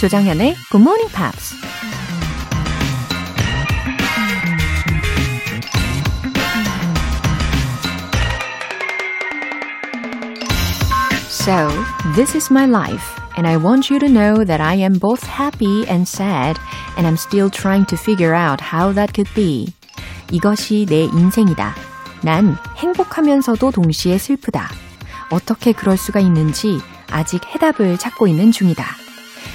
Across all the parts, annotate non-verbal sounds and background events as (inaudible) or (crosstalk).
조정현의 Good Morning Pops. So, this is my life, and I want you to know that I am both happy and sad, and I'm still trying to figure out how that could be. 이것이 내 인생이다. 난 행복하면서도 동시에 슬프다. 어떻게 그럴 수가 있는지 아직 해답을 찾고 있는 중이다.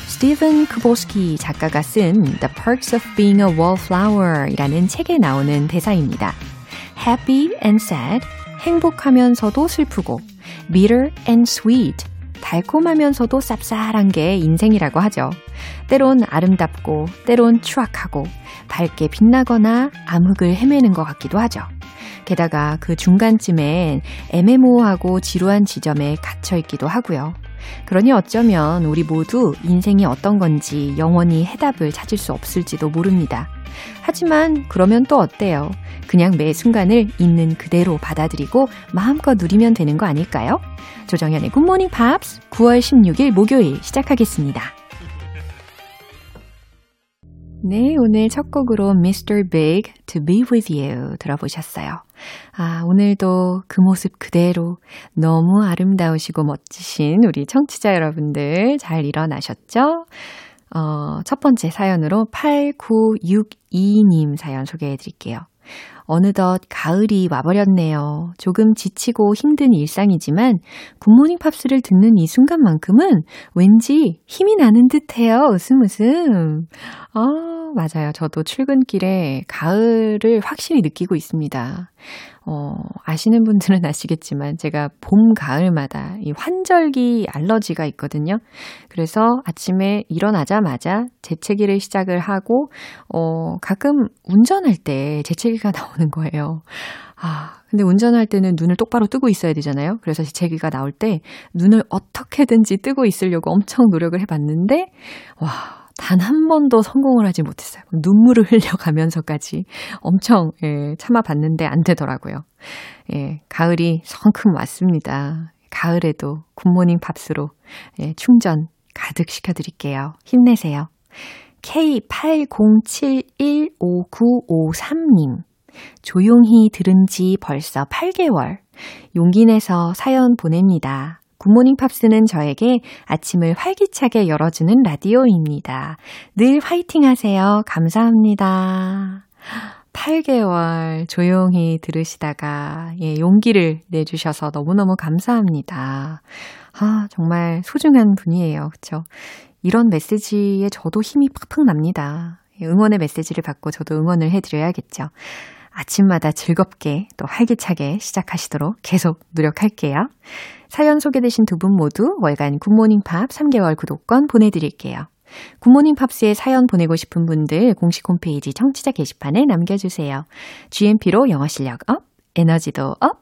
스티븐 크보스키 작가가 쓴 The Perks of Being a Wallflower 이라는 책에 나오는 대사입니다. Happy and sad, 행복하면서도 슬프고, bitter and sweet, 달콤하면서도 쌉쌀한 게 인생이라고 하죠. 때론 아름답고, 때론 추악하고, 밝게 빛나거나 암흑을 헤매는 것 같기도 하죠. 게다가 그 중간쯤엔 애매모호하고 지루한 지점에 갇혀 있기도 하고요. 그러니 어쩌면 우리 모두 인생이 어떤 건지 영원히 해답을 찾을 수 없을지도 모릅니다. 하지만 그러면 또 어때요? 그냥 매 순간을 있는 그대로 받아들이고 마음껏 누리면 되는 거 아닐까요? 조정현의 굿모닝 팝스 9월 16일 목요일 시작하겠습니다. 네, 오늘 첫 곡으로 Mr. Big To Be With You 들어보셨어요. 아, 오늘도 그 모습 그대로 너무 아름다우시고 멋지신 우리 청취자 여러분들 잘 일어나셨죠? 어, 첫 번째 사연으로 8962님 사연 소개해 드릴게요. 어느덧 가을이 와버렸네요. 조금 지치고 힘든 일상이지만 굿모닝 팝스를 듣는 이 순간만큼은 왠지 힘이 나는 듯해요. 웃음 웃음. 아, 맞아요. 저도 출근길에 가을을 확실히 느끼고 있습니다. 어, 아시는 분들은 (laughs) 아시겠지만 제가 봄, 가을마다 이 환절기 알러지가 있거든요. 그래서 아침에 일어나자마자 재채기를 시작을 하고, 어, 가끔 운전할 때 재채기가 (laughs) 나오는 거예요. 아, 근데 운전할 때는 눈을 똑바로 뜨고 있어야 되잖아요. 그래서 재채기가 나올 때 눈을 어떻게든지 뜨고 있으려고 엄청 노력을 해봤는데, 와, 단 한 번도 성공을 하지 못했어요. 눈물을 흘려가면서까지 엄청 예, 참아봤는데 안 되더라고요. 예, 가을이 성큼 왔습니다. 가을에도 굿모닝 팝스로 예, 충전 가득 시켜드릴게요. 힘내세요. K80715953님. 조용히 들은 지 벌써 8개월. 용기 내서 사연 보냅니다. 굿모닝 팝스는 저에게 아침을 활기차게 열어주는 라디오입니다. 늘 화이팅 하세요. 감사합니다. 8개월 조용히 들으시다가 예, 용기를 내주셔서 너무너무 감사합니다. 아, 정말 소중한 분이에요. 그쵸? 이런 메시지에 저도 힘이 팍팍 납니다. 응원의 메시지를 받고 저도 응원을 해드려야겠죠. 아침마다 즐겁게 또 활기차게 시작하시도록 계속 노력할게요. 사연 소개되신 두 분 모두 월간 굿모닝 팝스 3개월 구독권 보내드릴게요. 굿모닝 팝스에 사연 보내고 싶은 분들 공식 홈페이지 청취자 게시판에 남겨주세요. GMP로 영어 실력 up, 에너지도 up,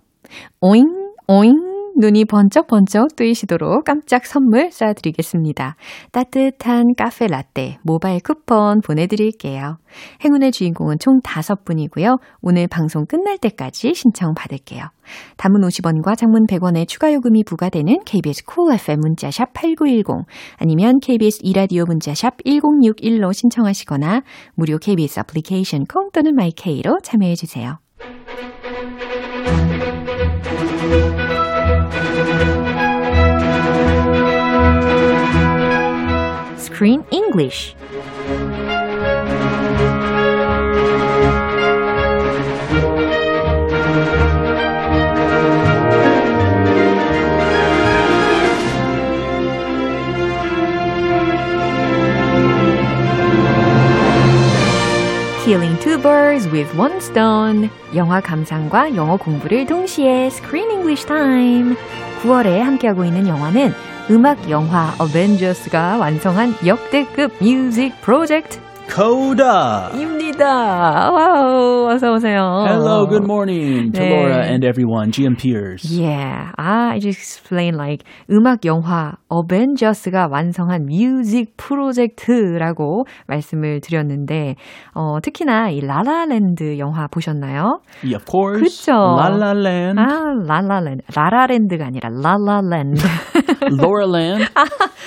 오잉, 오잉. 눈이 번쩍번쩍 뜨이시도록 깜짝 선물 쏴드리겠습니다. 따뜻한 카페 라떼 모바일 쿠폰 보내드릴게요. 행운의 주인공은 총 5분이고요. 오늘 방송 끝날 때까지 신청 받을게요. 담은 50원과 장문 100원의 추가 요금이 부과되는 KBS 콜 cool FM 문자샵 8910 아니면 KBS 이라디오 문자샵 1061로 신청하시거나 무료 KBS 애플리케이션 콩 또는 마이케이로 참여해 주세요. Screen English. Killing two birds with one stone. 영화 감상과 영어 공부를 동시에 Screen English Time. 9월에 함께하고 있는 영화는 음악 영화 어벤져스가 완성한 역대급 뮤직 프로젝트 Coda!입니다. 와우, 어서 오세요. Hello, good morning to 네. Laura and everyone, GMPers. Yeah, 아, I just explained like 음악 영화 어벤져스가 완성한 뮤직 프로젝트라고 말씀을 드렸는데 어, 특히나 이 라라랜드 영화 보셨나요? Yeah, of course. 그쵸. La La Land. 아, 라라랜드. 라라랜드가 아니라 라라랜드. Laura Land.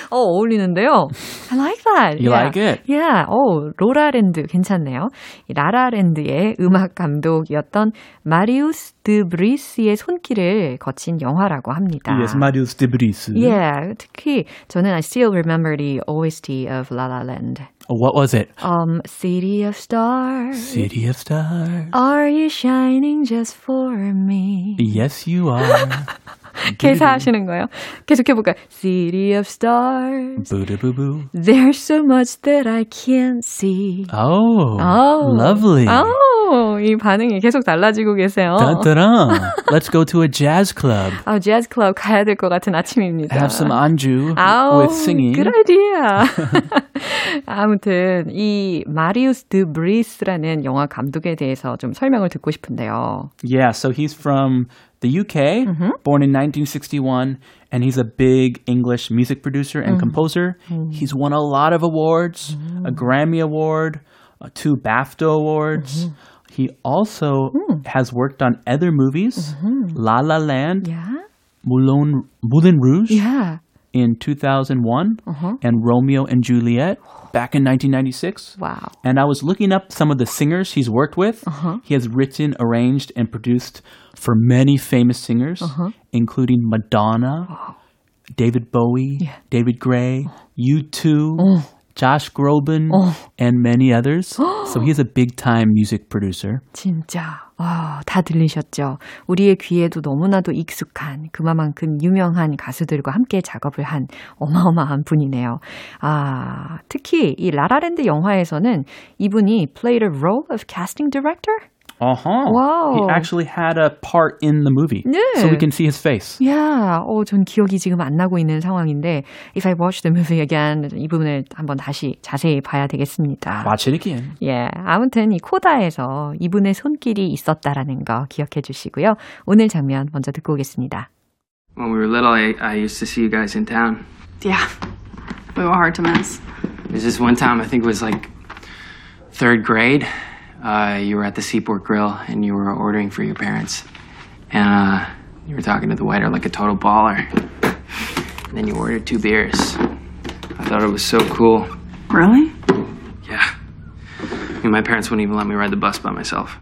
어, 어울리는데요. I like that. You yeah. like it? Yeah. 어, 로라랜드 괜찮네요. 이 라라랜드의 음악 감독이었던 마리우스 드 브리스의 손길을 거친 영화라고 합니다. Yes, Marius de Bris. Yeah, 특히 저는 I still remember the OST of La La Land. What was it? Um, City of Stars. City of Stars. Are you shining just for me? Yes, you are. 개사하시는 거예요. 계속 해 볼까요? City of Stars. Boo. There's so much that I can't see. Oh, Oh. lovely. Oh, 이 반응이 계속 달라지고 계세요. Dun. Let's go to a jazz club. 아, 재즈 클럽 가야 될 것 같은 아침입니다. Have some anju 아우, with singing. good idea. 아무튼 이 마리우스 드 브리스라는 영화 감독에 대해서 좀 설명을 듣고 싶은데요. Yeah, so he's from the UK, mm-hmm. born in 1961, and he's a big English music producer and mm-hmm. composer. Mm-hmm. He's won a lot of awards, a Grammy Award, uh, two BAFTA Awards. He also mm. has worked on other movies, La La Land, Yeah. Moulin, Moulin Rouge. Yeah. In 2001, uh-huh. and Romeo and Juliet back in 1996. Wow. And I was looking up some of the singers he's worked with. Uh-huh. He has written, arranged, and produced for many famous singers, uh-huh. including Madonna, David Bowie, David Gray, U2, Josh Groban, and many others. so he's a big time music producer. 진짜. 와, 다 들리셨죠? 우리의 귀에도 너무나도 익숙한 그만큼 유명한 가수들과 함께 작업을 한 어마어마한 분이네요. 아, 특히 이 라라랜드 영화에서는 이분이 played a role of casting director? Uh huh. Wow. He actually had a part in the movie. Yeah. So we can see his face. 야, 어, 전 기억이 지금 안 나고 있는 상황인데 if I watch the movie again 이 부분을 한번 다시 자세히 봐야 되겠습니다. Watch it again. 예, 아무튼 이 코다에서 이분의 손길이 있었다라는 거 기억해 주시고요. 오늘 장면 먼저 듣고 오겠습니다. When we were little, I, I used to see you guys in town. Yeah. We were hard to miss. There's this one time, I think it was like third grade. Uh, you were at the Seaport Grill and you were ordering for your parents. And uh, you were talking to the waiter like a total baller. And then you ordered two beers. I thought it was so cool. Really? Yeah. I mean, my parents wouldn't even let me ride the bus by myself.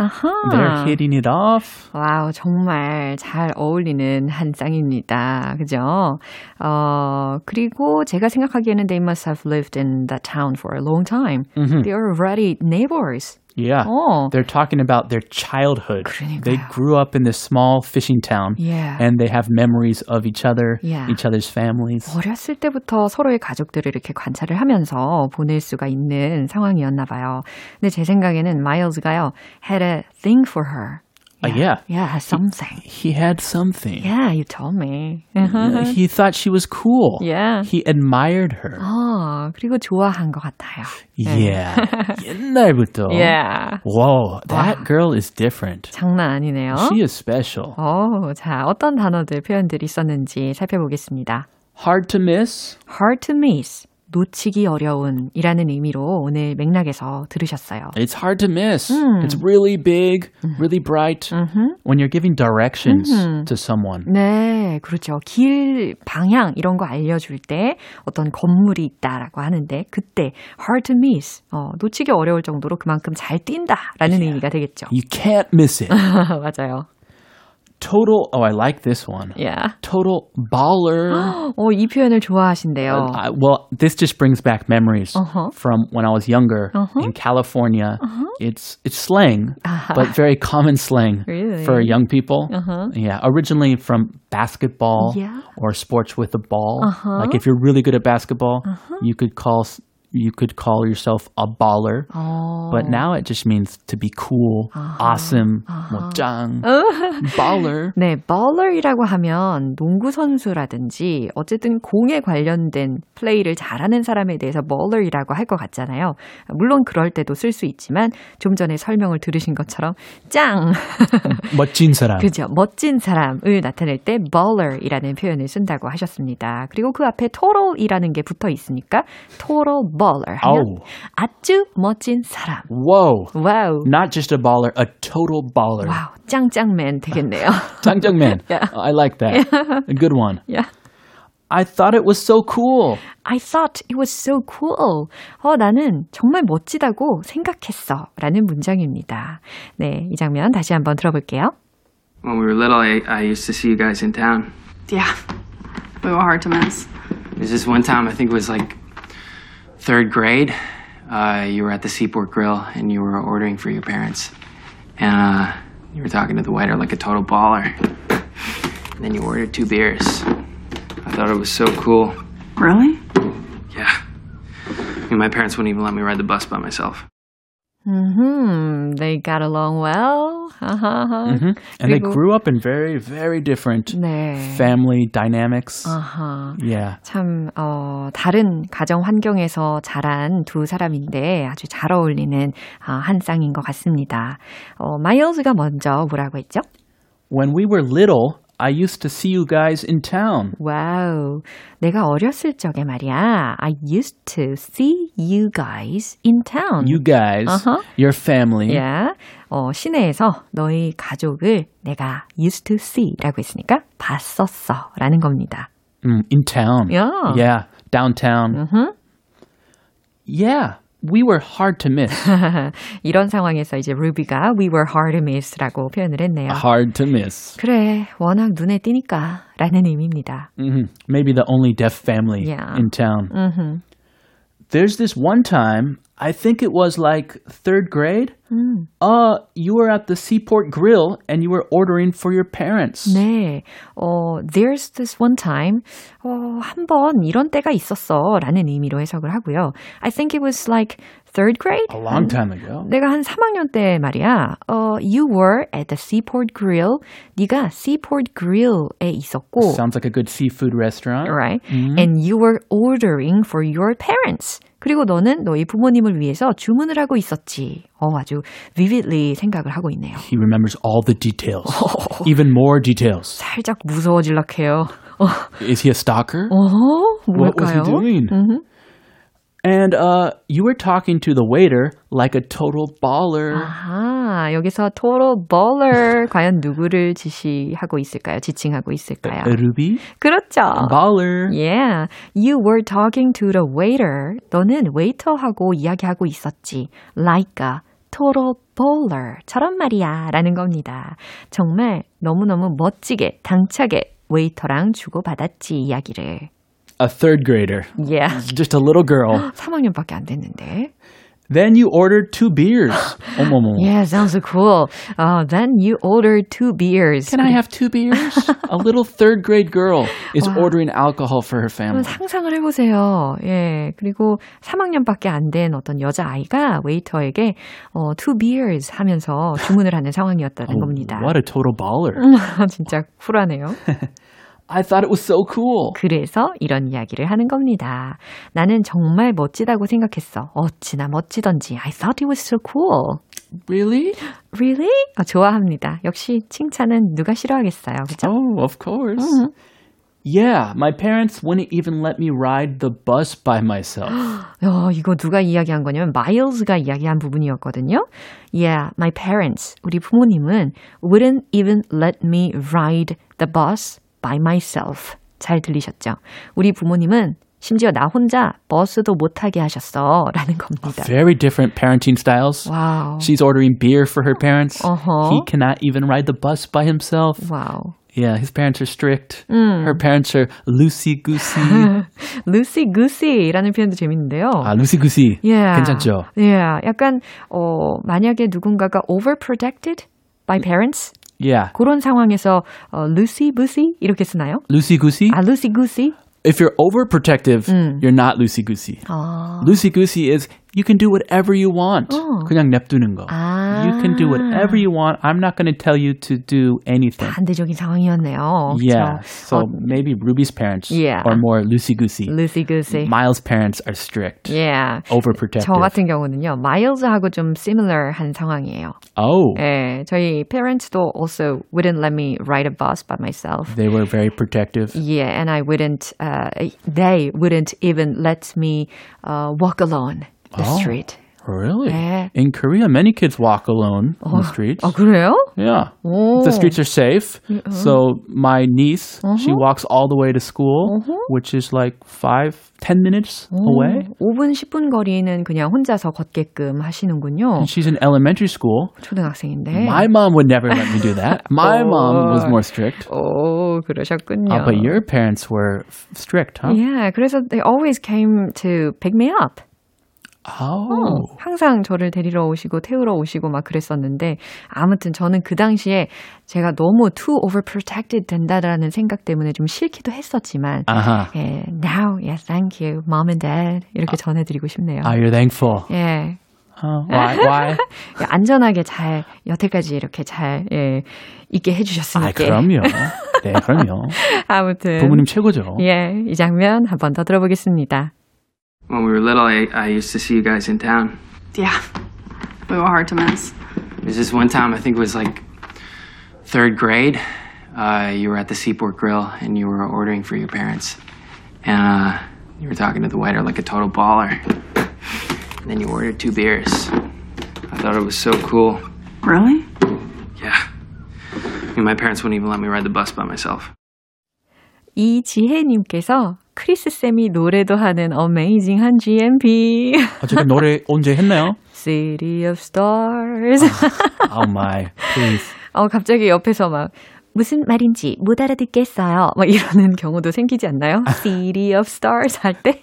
아하. They're hitting it off. 와우, 정말 잘 어울리는 한 쌍입니다. 그죠? 어, 그리고 제가 생각하기에는 they must have lived in that town for a long time. They are already neighbors. Yeah. 어. They're talking about their childhood. 그러니까요. They grew up in this small fishing town. Yeah. And they have memories of each other, Yeah. each other's families. 어렸을 때부터 서로의 가족들을 이렇게 관찰을 하면서 보낼 수가 있는 상황이었나 봐요. 근데 제 생각에는 마일즈가요, had a thing for her. Uh, yeah. Yeah, something. He had something. Yeah, you told me. Uh, He thought she was cool. Yeah. He admired her. 어, 그리고 좋아한 것 같아요. Yeah. (laughs) 옛날부터. Yeah. Whoa, that girl is different. 장난 아니네요. She is special. 어, 자, 어떤 단어들, 표현들이 있었는지 살펴보겠습니다. Hard to miss. hard to miss, 놓치기 어려운 이라는 의미로 오늘 맥락에서 들으셨어요. It's hard to miss. It's really big, really bright. When you're giving directions to someone. 네, 그렇죠. 길, 방향 이런 거 알려줄 때 어떤 건물이 있다라고 하는데 그때 hard to miss, 어, 놓치기 어려울 정도로 그만큼 잘 뛴다라는 의미가 되겠죠. You can't miss it. 맞아요. Total. Oh, I like this one. Yeah. Total baller. (gasps) 어, 이 표현을 좋아하신대요. I, well, this just brings back memories Uh-huh. from when I was younger in California. It's it's slang, but very common slang Really? for young people. Yeah, originally from basketball Yeah. or sports with a ball. Like if you're really good at basketball, you could call s- you could call yourself a baller. 어, But now it just means to be cool, awesome, 뭐 짱, (laughs) baller. 네, baller이라고 하면 농구 선수라든지 어쨌든 공에 관련된 플레이를 잘하는 사람에 대해서 baller이라고 할 것 같잖아요. 물론 그럴 때도 쓸 수 있지만 좀 전에 설명을 들으신 것처럼 짱, (laughs) 멋진 사람. 그죠? 멋진 사람을 나타낼 때 baller이라는 표현을 쓴다고 하셨습니다. 그리고 그 앞에 total이라는 게 붙어 있으니까 total baller 하면 아우. 아주 멋진 사람. Whoa. 와우. Not just a baller, a total baller. 와우, 짱짱맨 되겠네요. 짱짱맨. Yeah. I like that. A good one. yeah. I thought it was so cool. I thought it was so cool. 어, 나는 정말 멋지다고 생각했어. 라는 문장입니다. 네, 이 장면 다시 한번 들어볼게요. When we were little, I, I used to see you guys in town. Yeah. We were hard to miss. There's this one time, I think it was like third grade. Uh, you were at the Seaport Grill and you were ordering for your parents. And uh, you were talking to the waiter like a total baller. And then you ordered two beers. I thought it was so cool. Really? Yeah. I mean, my parents wouldn't even let me ride the bus by myself. Mm-hmm. They got along well. Uh-huh. Mm-hmm. And they grew up in very, very different 네. family dynamics. 아하. Yeah. 참, 어, 다른 가정 환경에서 자란 두 사람인데 아주 잘 어울리는 아, 한 쌍인 것 같습니다. 어, 마일즈가 먼저 뭐라고 했죠? When we were little, I used to see you guys in town. 와우. 내가 어렸을 적에 말이야. I used to see you guys in town. You guys, Uh-huh. your family. yeah. 어, 시내에서 너희 가족을 내가 used to see 라고 했으니까 봤었어 라는 겁니다. Mm, in town. Yeah. Yeah. Downtown. Mhm. Yeah. We were hard to miss. (laughs) 이런 상황에서 이제 루비가 we were hard to miss라고 표현을 했네요. hard to miss. 그래, 워낙 눈에 띄니까 라는 의미입니다. hmm Maybe the only deaf family Yeah. in town. 음흠. There's this one time, I think it was like third grade. Uh, you were at the Seaport Grill and you were ordering for your parents. 네, 어, there's this one time, 어, 한 번 이런 때가 있었어 라는 의미로 해석을 하고요. I think it was like third grade? A long time ago. 내가 한 3학년 때 말이야. 어, you were at the Seaport Grill. 네가 Seaport Grill에 있었고, Sounds like a good seafood restaurant. right? And you were ordering for your parents. 그리고 너는 너희 부모님을 위해서 주문을 하고 있었지. 어, 아주 vividly 생각을 하고 있네요. He remembers all the details, even more details. 살짝 무서워질락해요. 어, Is he a stalker? 어 What was he 뭘까요? doing? 음흠. And uh, you were talking to the waiter like a total baller. 아하, 여기서 total baller 과연 누구를 지시하고 있을까요? 지칭하고 있을까요? Ruby? 그렇죠. Baller. Yeah, you were talking to the waiter. 너는 웨이터하고 이야기하고 있었지. Like a total bowler처럼 말이야. 라는 겁니다. 정말 너무너무 멋지게, 당차게 웨이터랑 주고받았지, 이야기를. A third grader. Yeah. Just a little girl. 3학년밖에 (gasps) 안 됐는데. Then you ordered two beers. (gasps) 어머머. Yeah, sounds so cool. Uh, then you ordered two beers. Can I have two beers? a (laughs) little third grade girl is ordering alcohol for her family. 한번 상상을 해보세요. 예. 그리고 3학년밖에 안 된 어떤 여자아이가 웨이터에게 어, two beers 하면서 주문을 하는 상황이었다는 (laughs) 겁니다. What a total baller. (laughs) 진짜 쿨하네요. I thought it was so cool. 그래서 이런 이야기를 하는 겁니다. 나는 정말 멋지다고 생각했어. 어찌나 멋지던지. I thought it was so cool. Really? Really? 어, 좋아합니다. 역시 칭찬은 누가 싫어하겠어요. 그죠? Oh, of course. Yeah, my parents wouldn't even let me ride the bus by myself. 어, 이거 누가 이야기한 거냐면 마일즈가 이야기한 부분이었거든요. Yeah, my parents, 우리 부모님은 wouldn't even let me ride the bus by myself. 잘 들리셨죠? 우리 부모님은 심지어 나 혼자 버스도 못 타게 하셨어. 라는 겁니다. Very different parenting styles. 와우. She's ordering beer for her parents. Uh-huh. He cannot even ride the bus by himself. 와우. Yeah, his parents are strict. Her parents are loosey goosey. 루시 구시라는 표현도 재밌는데요. 아, loosey goosey. Yeah. 괜찮죠? Yeah. 약간 어 만약에 누군가가 overprotected by parents Yeah. 그런 상황에서 어, 루시 부시 이렇게 쓰나요? Loosey goosey. 아 루시 구시? If you're overprotective, you're not loosey goosey. 아. Loosey goosey is you can do whatever you want. 그냥 냅두는 거. 아. You can do whatever you want. I'm not going to tell you to do anything. 반대적인 상황이었네요. Yeah. So 어, maybe Ruby's parents Yeah. are more loosey goosey. 루시 구시. Miles' parents are strict, Yeah. overprotective. 저 같은 경우는요, 마일즈하고 좀 similar한 상황이에요. oh, 예, 저희 parents도 also wouldn't let me ride a bus by myself. they were very protective. Yeah, and I wouldn't, uh, they wouldn't even let me uh, walk alone the Oh. street. Really? 네. In Korea, many kids walk alone on the streets. 아, 그래요? Yeah. 오. The streets are safe. So my niece, she walks all the way to school, which is like five, ten minutes away. 5분, 10분 거리는 그냥 혼자서 걷게끔 하시는군요. And she's in elementary school. 초등학생인데. My mom would never let me do that. (laughs) My mom was more strict. 오, 그러셨군요. Uh, but your parents were f- strict, huh? Yeah, 그래서 they always came to pick me up. Oh. 항상 저를 데리러 오시고 태우러 오시고 막 그랬었는데 아무튼 저는 그 당시에 제가 너무 too overprotected 된다라는 생각 때문에 좀 싫기도 했었지만 Uh-huh. 예, now, yes, thank you, mom and dad 이렇게 전해드리고 싶네요. Oh, you're thankful. 예, Huh? Why? Why? (laughs) 안전하게 잘 여태까지 이렇게 잘 예, 있게 아, 해주셨으니까. 그럼요. 네, 그럼요. (laughs) 아무튼 부모님 최고죠. 예, 이 장면 한 번 더 들어보겠습니다. When we were little, I, I used to see you guys in town. Yeah. We were hard to miss. There's this one time, I think it was like third grade. Uh, you were at the Seaport Grill and you were ordering for your parents. And uh, you were talking to the waiter like a total baller. And then you ordered two beers. I thought it was so cool. Really? Yeah. I mean, my parents wouldn't even let me ride the bus by myself. 이지혜님께서 크리스 쌤이 노래도 하는 어메이징한 GMP. 아, 제가 노래 언제 했나요? City of Stars. Oh my, please. 어, 갑자기 옆에서 막 무슨 말인지 못 알아듣겠어요. 막 이러는 경우도 생기지 않나요? City of Stars 할 때.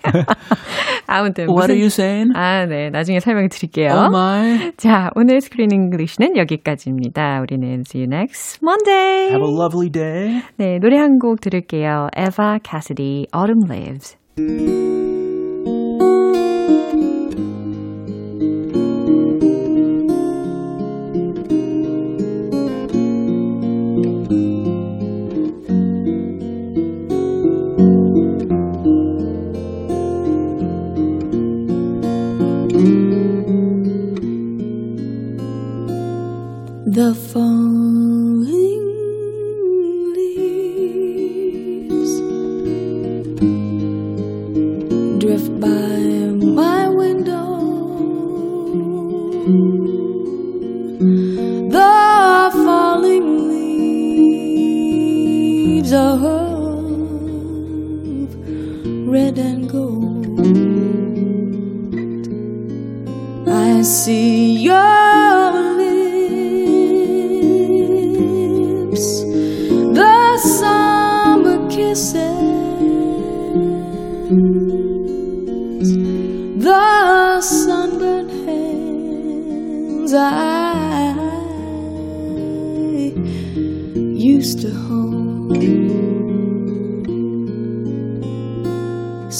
아무튼 What 무슨- are you saying? 아, 네. 나중에 설명해 드릴게요. Oh my. 자, 오늘 스크린 잉글리시는 여기까지입니다. 우리는 see you next Monday. Have a lovely day. 네, 노래 한 곡 들을게요. Eva Cassidy, Autumn Leaves.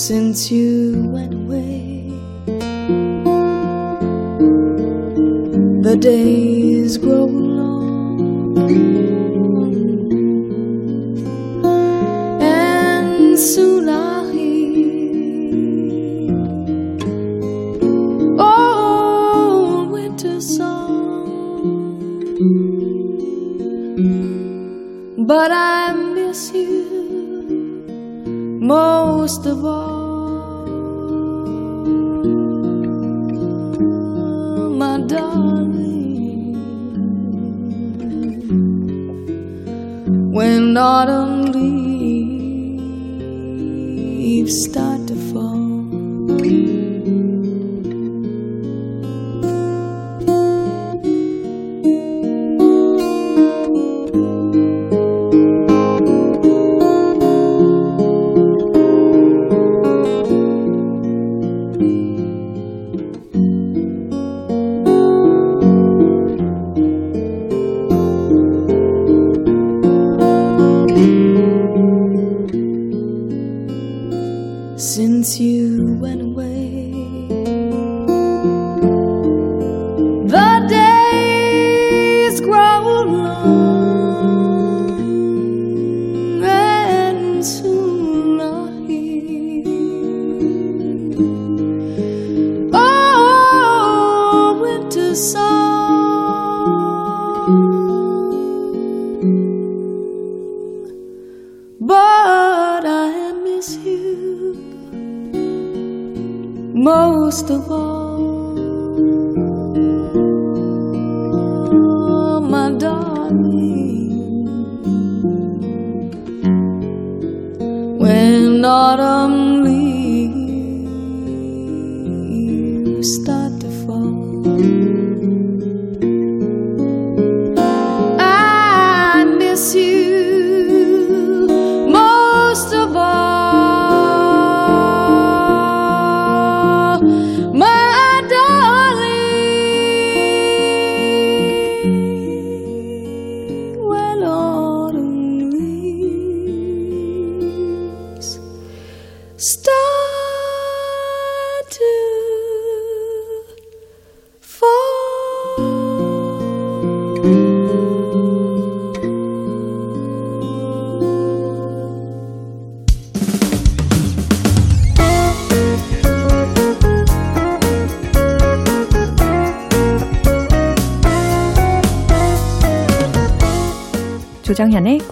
Since you went away. the days grow long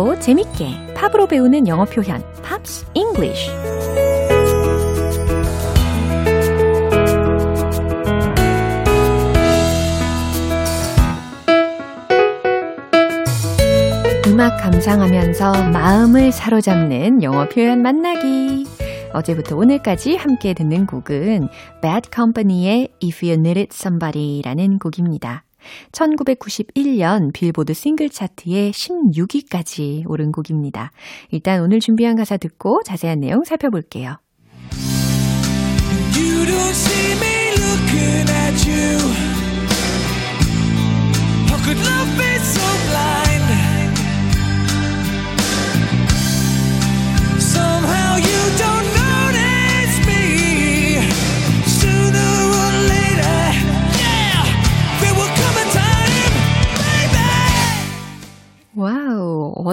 쉽고 재밌게 팝으로 배우는 영어 표현 Pops English 음악 감상하면서 마음을 사로잡는 영어 표현 만나기. 어제부터 오늘까지 함께 듣는 곡은 Bad Company의 If You Needed Somebody라는 곡입니다. 1991년 빌보드 싱글 차트에 16위까지 오른 곡입니다. 일단 오늘 준비한 가사 듣고 자세한 내용 살펴볼게요. You don't see me looking at you.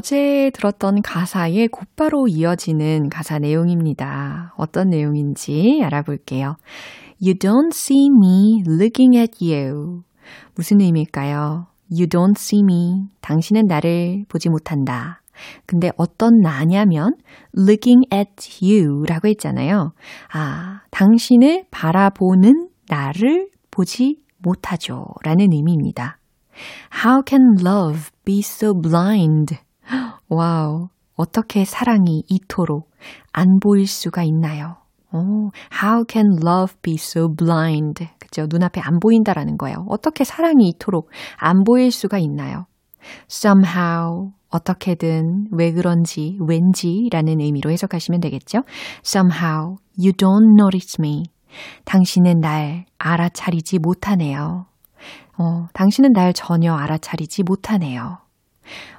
어제 들었던 가사에 곧바로 이어지는 가사 내용입니다. 어떤 내용인지 알아볼게요. You don't see me looking at you. 무슨 의미일까요? You don't see me. 당신은 나를 보지 못한다. 근데 어떤 나냐면 looking at you 라고 했잖아요. 아, 당신을 바라보는 나를 보지 못하죠. 라는 의미입니다. How can love be so blind? 와우. 어떻게 사랑이 이토록 안 보일 수가 있나요? 오, how can love be so blind? 그죠? 눈앞에 안 보인다라는 거예요. 어떻게 사랑이 이토록 안 보일 수가 있나요? somehow, 어떻게든, 왜 그런지, 왠지 라는 의미로 해석하시면 되겠죠? somehow, you don't notice me. 당신은 날 알아차리지 못하네요. 어, 당신은 날 전혀 알아차리지 못하네요.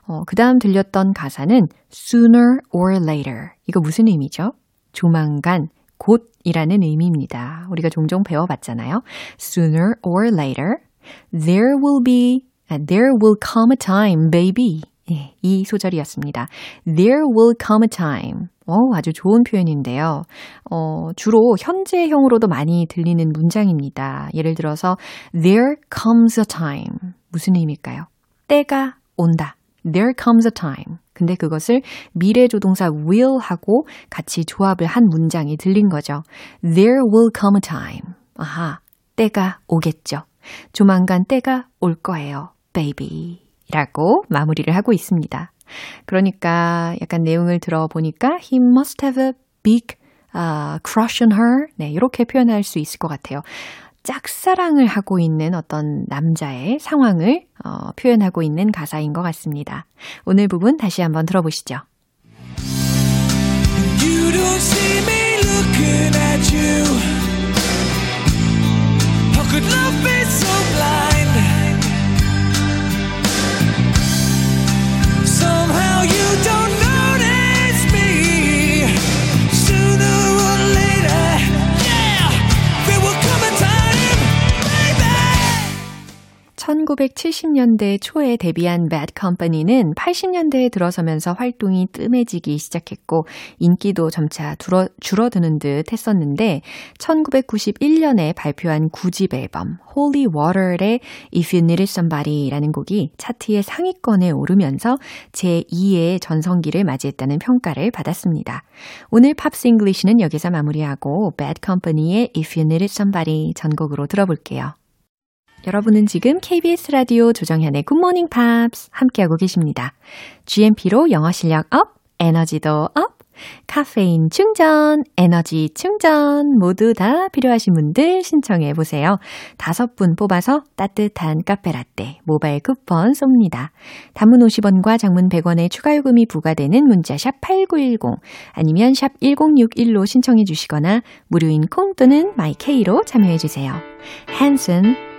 어, 그 다음 들렸던 가사는 sooner or later. 이거 무슨 의미죠? 조만간, 곧이라는 의미입니다. 우리가 종종 배워봤잖아요. sooner or later, there will be, there will come a time, baby. 예, 이 소절이었습니다. There will come a time. 어, 아주 좋은 표현인데요. 어, 주로 현재형으로도 많이 들리는 문장입니다. 예를 들어서 There comes a time. 무슨 의미일까요? 때가 온다. There comes a time. 근데 그것을 미래 조동사 will 하고 같이 조합을 한 문장이 들린 거죠. There will come a time. 아하, 때가 오겠죠. 조만간 때가 올 거예요. baby. 라고 마무리를 하고 있습니다. 그러니까 약간 내용을 들어보니까 he must have a big uh, crush on her. 네, 이렇게 표현할 수 있을 것 같아요. 짝사랑을 하고 있는 어떤 남자의 상황을 어, 표현하고 있는 가사인 것 같습니다. 오늘 부분 다시 한번 들어보시죠. You don't see me looking at you. 1970년대 초에 데뷔한 Bad Company는 80년대에 들어서면서 활동이 뜸해지기 시작했고 인기도 점차 줄어, 줄어드는 듯 했었는데 1991년에 발표한 9집 앨범 Holy Water의 If You Needed Somebody라는 곡이 차트의 상위권에 오르면서 제2의 전성기를 맞이했다는 평가를 받았습니다. 오늘 Pops English는 여기서 마무리하고 Bad Company의 If You Needed Somebody 전곡으로 들어볼게요. 여러분은 지금 KBS 라디오 조정현의 굿모닝 팝스 함께하고 계십니다. GMP로 영어 실력 up, 에너지도 up, 카페인 충전, 에너지 충전 모두 다 필요하신 분들 신청해 보세요. 다섯 분 뽑아서 따뜻한 카페라떼 모바일 쿠폰 쏩니다. 단문 50원과 장문 100원의 추가 요금이 부과되는 문자 샵 8910 아니면 샵 1061로 신청해 주시거나 무료인 콩 또는 마이케이로 참여해 주세요. Hanson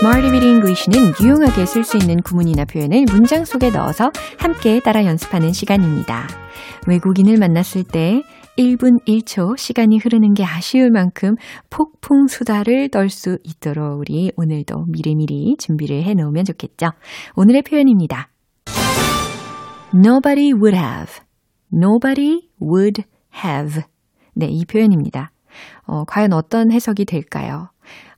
Smarty Weedy English는 유용하게 쓸 수 있는 구문이나 표현을 문장 속에 넣어서 함께 따라 연습하는 시간입니다. 외국인을 만났을 때 1분 1초 시간이 흐르는 게 아쉬울 만큼 폭풍 수다를 떨 수 있도록 우리 오늘도 미리미리 준비를 해 놓으면 좋겠죠. 오늘의 표현입니다. Nobody would have. Nobody would have. 네, 이 표현입니다. 어, 과연 어떤 해석이 될까요?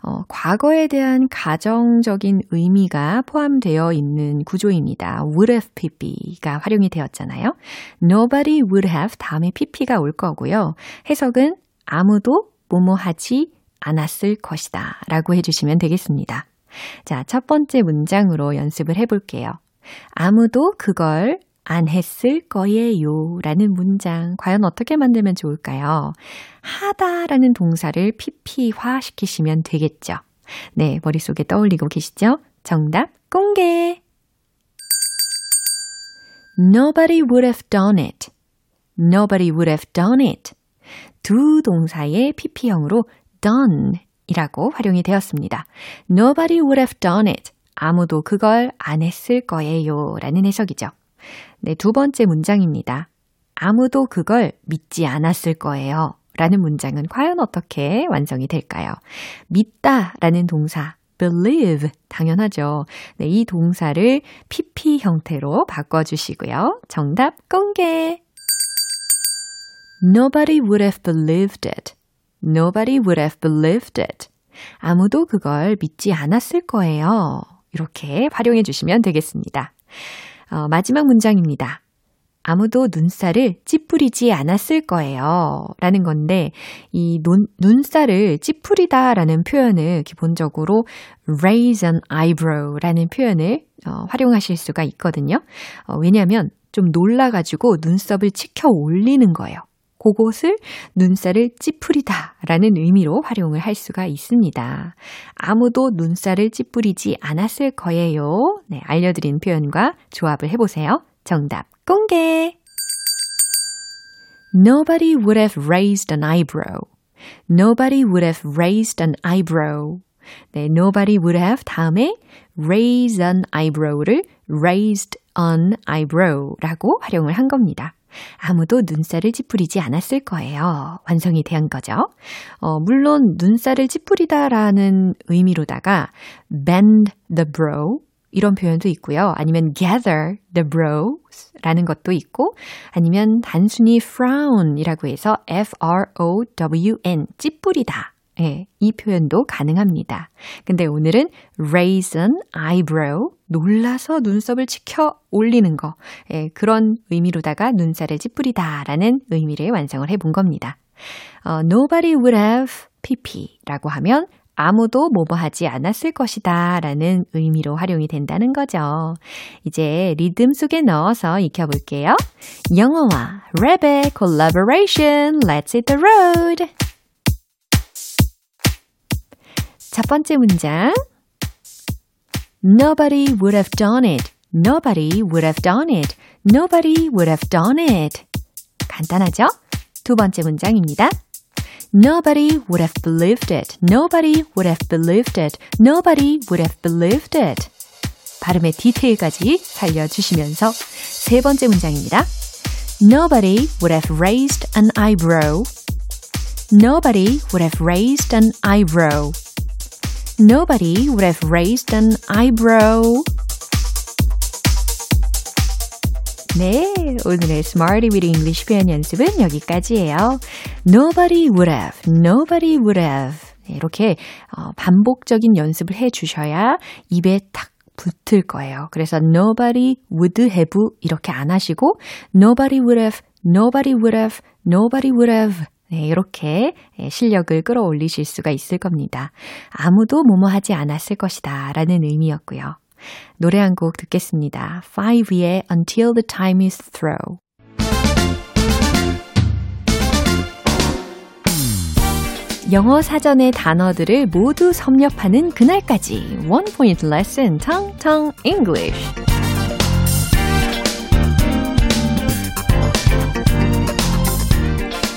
어, 과거에 대한 가정적인 의미가 포함되어 있는 구조입니다. would have pp가 활용이 되었잖아요. nobody would have 다음에 pp가 올 거고요. 해석은 아무도 뭐뭐 하지 않았을 것이다 라고 해주시면 되겠습니다. 자, 첫 번째 문장으로 연습을 해볼게요. 아무도 그걸 안 했을 거예요. 라는 문장. 과연 어떻게 만들면 좋을까요? 하다 라는 동사를 pp화 시키시면 되겠죠. 네, 머릿속에 떠올리고 계시죠? 정답 공개! Nobody would have done it. Nobody would have done it. 두 동사의 pp형으로 done 이라고 활용이 되었습니다. Nobody would have done it. 아무도 그걸 안 했을 거예요. 라는 해석이죠. 네, 두 번째 문장입니다. 아무도 그걸 믿지 않았을 거예요. 라는 문장은 과연 어떻게 완성이 될까요? 믿다 라는 동사, believe. 당연하죠. 네, 이 동사를 pp 형태로 바꿔 주시고요. 정답 공개! Nobody would have believed it. Nobody would have believed it. 아무도 그걸 믿지 않았을 거예요. 이렇게 활용해 주시면 되겠습니다. 어, 마지막 문장입니다. 아무도 눈살을 찌푸리지 않았을 거예요. 라는 건데, 이 눈, 눈살을 찌푸리다 라는 표현을 기본적으로 raise an eyebrow 라는 표현을 어, 활용하실 수가 있거든요. 어, 왜냐하면 좀 놀라가지고 눈썹을 치켜 올리는 거예요. 그곳을 눈살을 찌푸리다 라는 의미로 활용을 할 수가 있습니다. 아무도 눈살을 찌푸리지 않았을 거예요. 네, 알려드린 표현과 조합을 해보세요. 정답 공개! Nobody would have raised an eyebrow. Nobody would have raised an eyebrow. 네, nobody would have 다음에 raise an eyebrow를 raised an eyebrow라고 활용을 한 겁니다. 아무도 눈살을 찌푸리지 않았을 거예요. 완성이 된 거죠. 어, 물론 눈살을 찌푸리다라는 의미로다가 bend the brow 이런 표현도 있고요. 아니면 gather the brows 라는 것도 있고, 아니면 단순히 frown 이라고 해서 f-r-o-w-n, 찌푸리다. 예, 이 표현도 가능합니다. 근데 오늘은 raise an eyebrow, 놀라서 눈썹을 치켜 올리는 거, 예, 그런 의미로다가 눈살을 찌푸리다 라는 의미를 완성을 해본 겁니다. 어, nobody would have pp 라고 하면 아무도 뭐뭐 하지 않았을 것이다 라는 의미로 활용이 된다는 거죠. 이제 리듬 속에 넣어서 익혀볼게요. 영어와 랩의 collaboration. Let's hit the road. 첫 번째 문장. Nobody would have done it. Nobody would have done it. Nobody would have done it. 간단하죠? 두 번째 문장입니다. Nobody would have believed it. Nobody would have believed it. Nobody would have believed it. 발음의 디테일까지 살려주시면서 세 번째 문장입니다. Nobody would have raised an eyebrow. Nobody would have raised an eyebrow. Nobody would have raised an eyebrow. 네, 오늘의 Smarty with English 표현 연습은 여기까지예요. Nobody would have, nobody would have. 네, 이렇게 어, 반복적인 연습을 해 주셔야 입에 탁 붙을 거예요. 그래서 nobody would have 이렇게 안 하시고 nobody would have, nobody would have, nobody would have 네, 이렇게 실력을 끌어올리실 수가 있을 겁니다. 아무도 뭐뭐 하지 않았을 것이다 라는 의미였고요. 노래 한 곡 듣겠습니다. Five의 Until the Time is Through. 영어 사전의 단어들을 모두 섭렵하는 그날까지 One Point Lesson Tong Tong English.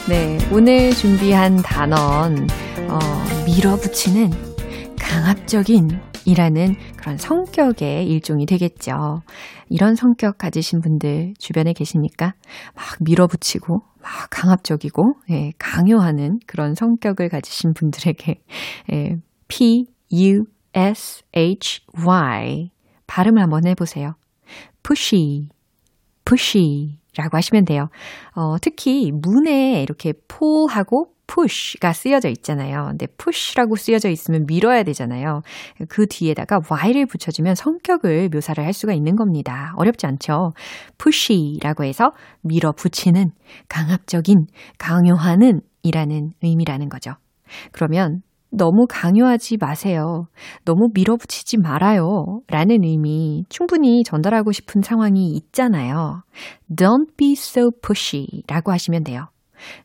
네, 오늘 준비한 단어는 어, 밀어붙이는 강압적인 이라는 그런 성격의 일종이 되겠죠. 이런 성격 가지신 분들 주변에 계십니까? 막 밀어붙이고, 막 강압적이고, 예, 강요하는 그런 성격을 가지신 분들에게, 예, P, U, S, H, Y. 발음을 한번 해보세요. pushy, pushy. 라고 하시면 돼요. 어, 특히 문에 이렇게 pull하고 push가 쓰여져 있잖아요. 근데 push라고 쓰여져 있으면 밀어야 되잖아요. 그 뒤에다가 y를 붙여주면 성격을 묘사를 할 수가 있는 겁니다. 어렵지 않죠? pushy라고 해서 밀어붙이는, 강압적인, 강요하는 이라는 의미라는 거죠. 그러면 너무 강요하지 마세요. 너무 밀어붙이지 말아요. 라는 의미 충분히 전달하고 싶은 상황이 있잖아요. Don't be so pushy 라고 하시면 돼요.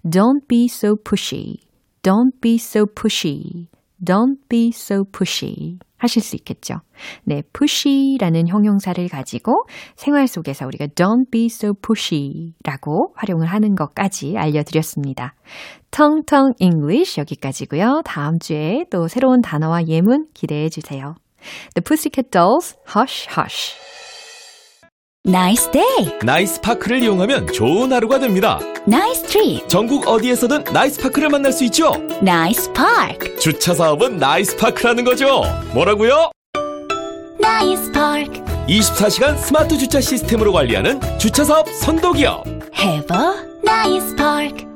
Don't be so pushy. Don't be so pushy. Don't be so pushy. 하실 수 있겠죠. 네, pushy라는 형용사를 가지고 생활 속에서 우리가 don't be so pushy라고 활용을 하는 것까지 알려드렸습니다. 텅텅 English 여기까지고요. 다음 주에 또 새로운 단어와 예문 기대해 주세요. The Pussycat Dolls, Hush Hush. Nice day. Nice Park를 이용하면 좋은 하루가 됩니다. Nice trip. 전국 어디에서든 Nice Park를 만날 수 있죠. Nice park. 주차 사업은 Nice Park라는 거죠. 뭐라고요? Nice park. 24시간 스마트 주차 시스템으로 관리하는 주차 사업 선도기업. Have a nice park.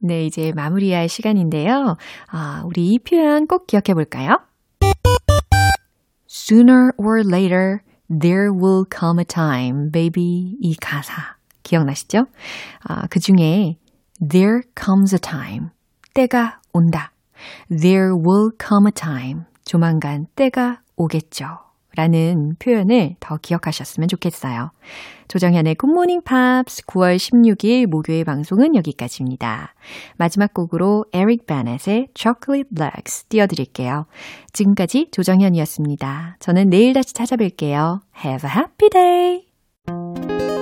네, 이제 마무리할 시간인데요. 아, 우리 이 표현 꼭 기억해 볼까요? Sooner or later, there will come a time, baby. 이 가사 기억나시죠? 아, 그 중에 there comes a time. 때가 온다. There will come a time. 조만간 때가 오겠죠. 라는 표현을 더 기억하셨으면 좋겠어요. 조정현의 굿모닝 팝스 9월 16일 목요일 방송은 여기까지입니다. 마지막 곡으로 에릭 베넷의 Chocolate Legs 띄워드릴게요. 지금까지 조정현이었습니다. 저는 내일 다시 찾아뵐게요. Have a happy day!